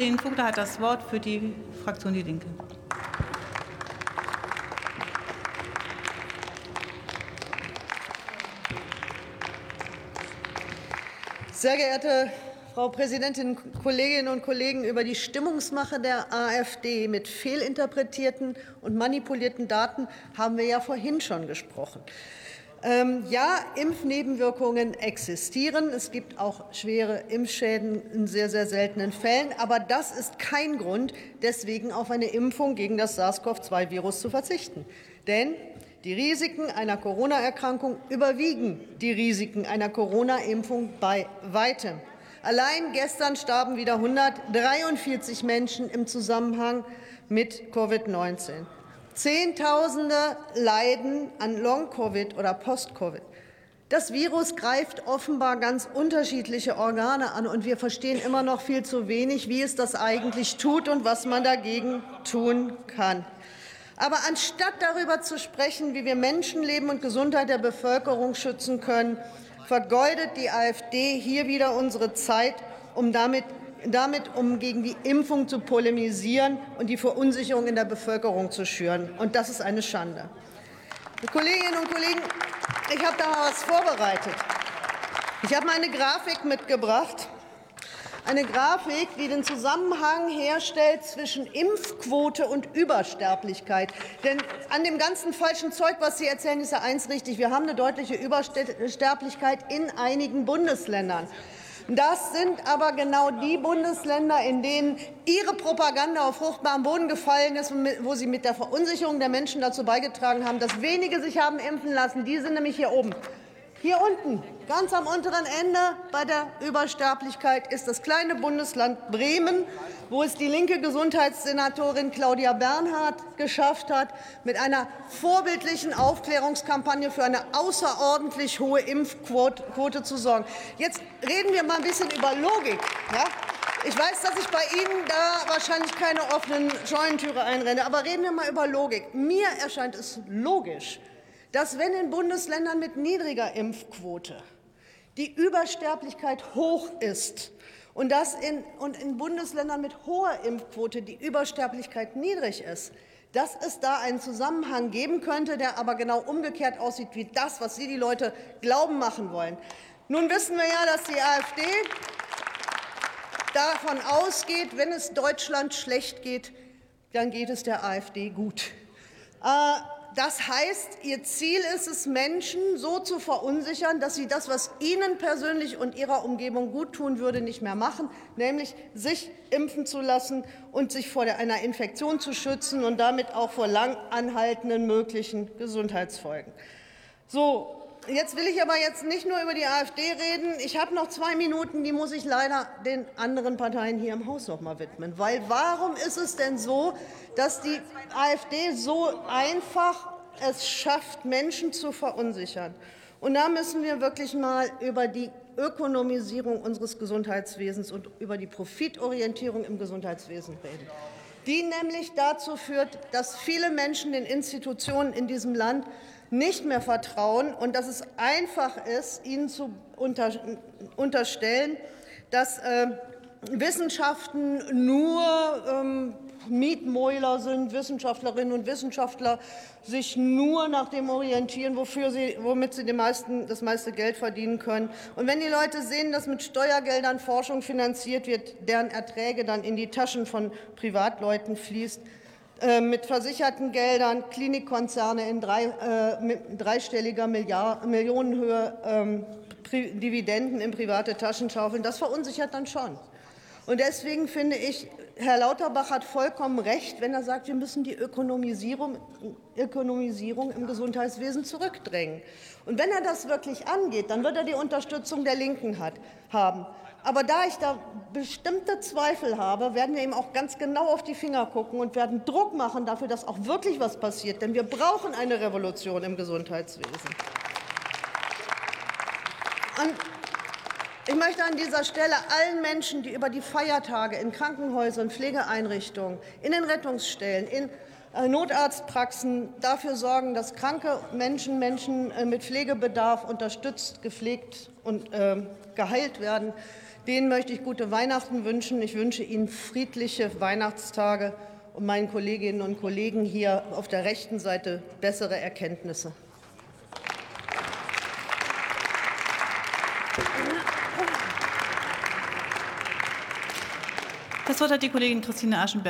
Kollegin Vogler hat das Wort für die Fraktion Die Linke. Sehr geehrte Frau Präsidentin, Kolleginnen und Kollegen! Über die Stimmungsmache der AfD mit fehlinterpretierten und manipulierten Daten haben wir ja vorhin schon gesprochen. Ähm, ja, Impfnebenwirkungen existieren. Es gibt auch schwere Impfschäden in sehr, sehr seltenen Fällen. Aber das ist kein Grund, deswegen auf eine Impfung gegen das SARS-CoV-2-Virus zu verzichten. Denn die Risiken einer Corona-Erkrankung überwiegen die Risiken einer Corona-Impfung bei weitem. Allein gestern starben wieder 143 Menschen im Zusammenhang mit Covid-19. Zehntausende leiden an Long-Covid oder Post-Covid. Das Virus greift offenbar ganz unterschiedliche Organe an, und wir verstehen immer noch viel zu wenig, wie es das eigentlich tut und was man dagegen tun kann. Aber anstatt darüber zu sprechen, wie wir Menschenleben und Gesundheit der Bevölkerung schützen können, vergeudet die AfD hier wieder unsere Zeit, um damit, damit um gegen die Impfung zu polemisieren und die Verunsicherung in der Bevölkerung zu schüren. Und das ist eine Schande. Kolleginnen und Kollegen, ich habe da mal was vorbereitet. Ich habe meine Grafik mitgebracht eine Grafik, die den Zusammenhang herstellt zwischen Impfquote und Übersterblichkeit. Denn an dem ganzen falschen Zeug, was Sie erzählen, ist ja eins richtig. Wir haben eine deutliche Übersterblichkeit in einigen Bundesländern. Das sind aber genau die Bundesländer, in denen Ihre Propaganda auf fruchtbarem Boden gefallen ist, wo Sie mit der Verunsicherung der Menschen dazu beigetragen haben, dass wenige sich haben impfen lassen. Die sind nämlich hier oben. Hier unten, ganz am unteren Ende bei der Übersterblichkeit, ist das kleine Bundesland Bremen, wo es die linke Gesundheitssenatorin Claudia Bernhardt geschafft hat, mit einer vorbildlichen Aufklärungskampagne für eine außerordentlich hohe Impfquote zu sorgen. Jetzt reden wir mal ein bisschen über Logik. Ja? Ich weiß, dass ich bei Ihnen da wahrscheinlich keine offenen Scheunentüre einrenne, aber reden wir mal über Logik. Mir erscheint es logisch, dass wenn in Bundesländern mit niedriger Impfquote die Übersterblichkeit hoch ist und, dass in, und in Bundesländern mit hoher Impfquote die Übersterblichkeit niedrig ist, dass es da einen Zusammenhang geben könnte, der aber genau umgekehrt aussieht wie das, was Sie die Leute glauben machen wollen. Nun wissen wir ja, dass die AfD davon ausgeht, wenn es Deutschland schlecht geht, dann geht es der AfD gut. Äh, das heißt, ihr Ziel ist es, Menschen so zu verunsichern, dass sie das, was ihnen persönlich und ihrer Umgebung gut tun würde, nicht mehr machen, nämlich sich impfen zu lassen und sich vor einer Infektion zu schützen und damit auch vor lang anhaltenden möglichen Gesundheitsfolgen. So, Jetzt will ich aber jetzt nicht nur über die AfD reden. Ich habe noch zwei Minuten, die muss ich leider den anderen Parteien hier im Haus noch mal widmen. Weil warum ist es denn so, dass die AfD so einfach es schafft, Menschen zu verunsichern? Und da müssen wir wirklich mal über die Ökonomisierung unseres Gesundheitswesens und über die Profitorientierung im Gesundheitswesen reden die nämlich dazu führt, dass viele Menschen den Institutionen in diesem Land nicht mehr vertrauen und dass es einfach ist, ihnen zu unter, unterstellen, dass äh, Wissenschaften nur ähm, Mietmäuler sind, Wissenschaftlerinnen und Wissenschaftler sich nur nach dem orientieren, wofür sie, womit sie meisten, das meiste Geld verdienen können. Und wenn die Leute sehen, dass mit Steuergeldern Forschung finanziert wird, deren Erträge dann in die Taschen von Privatleuten fließt, mit versicherten Geldern Klinikkonzerne in drei, äh, dreistelliger Milliard, Millionenhöhe ähm, Dividenden in private Taschen schaufeln, das verunsichert dann schon. Und deswegen finde ich, Herr Lauterbach hat vollkommen recht, wenn er sagt, wir müssen die Ökonomisierung, Ökonomisierung im Gesundheitswesen zurückdrängen. Und wenn er das wirklich angeht, dann wird er die Unterstützung der Linken hat, haben. Aber da ich da bestimmte Zweifel habe, werden wir ihm auch ganz genau auf die Finger gucken und werden Druck machen dafür, dass auch wirklich was passiert. Denn wir brauchen eine Revolution im Gesundheitswesen. Und ich möchte an dieser Stelle allen Menschen, die über die Feiertage in Krankenhäusern, Pflegeeinrichtungen, in den Rettungsstellen, in Notarztpraxen dafür sorgen, dass kranke Menschen, Menschen äh, mit Pflegebedarf unterstützt, gepflegt und äh, geheilt werden, Denen möchte ich gute Weihnachten wünschen. Ich wünsche Ihnen friedliche Weihnachtstage und meinen Kolleginnen und Kollegen hier auf der rechten Seite bessere Erkenntnisse. Das Wort hat die Kollegin Christine Aschenberg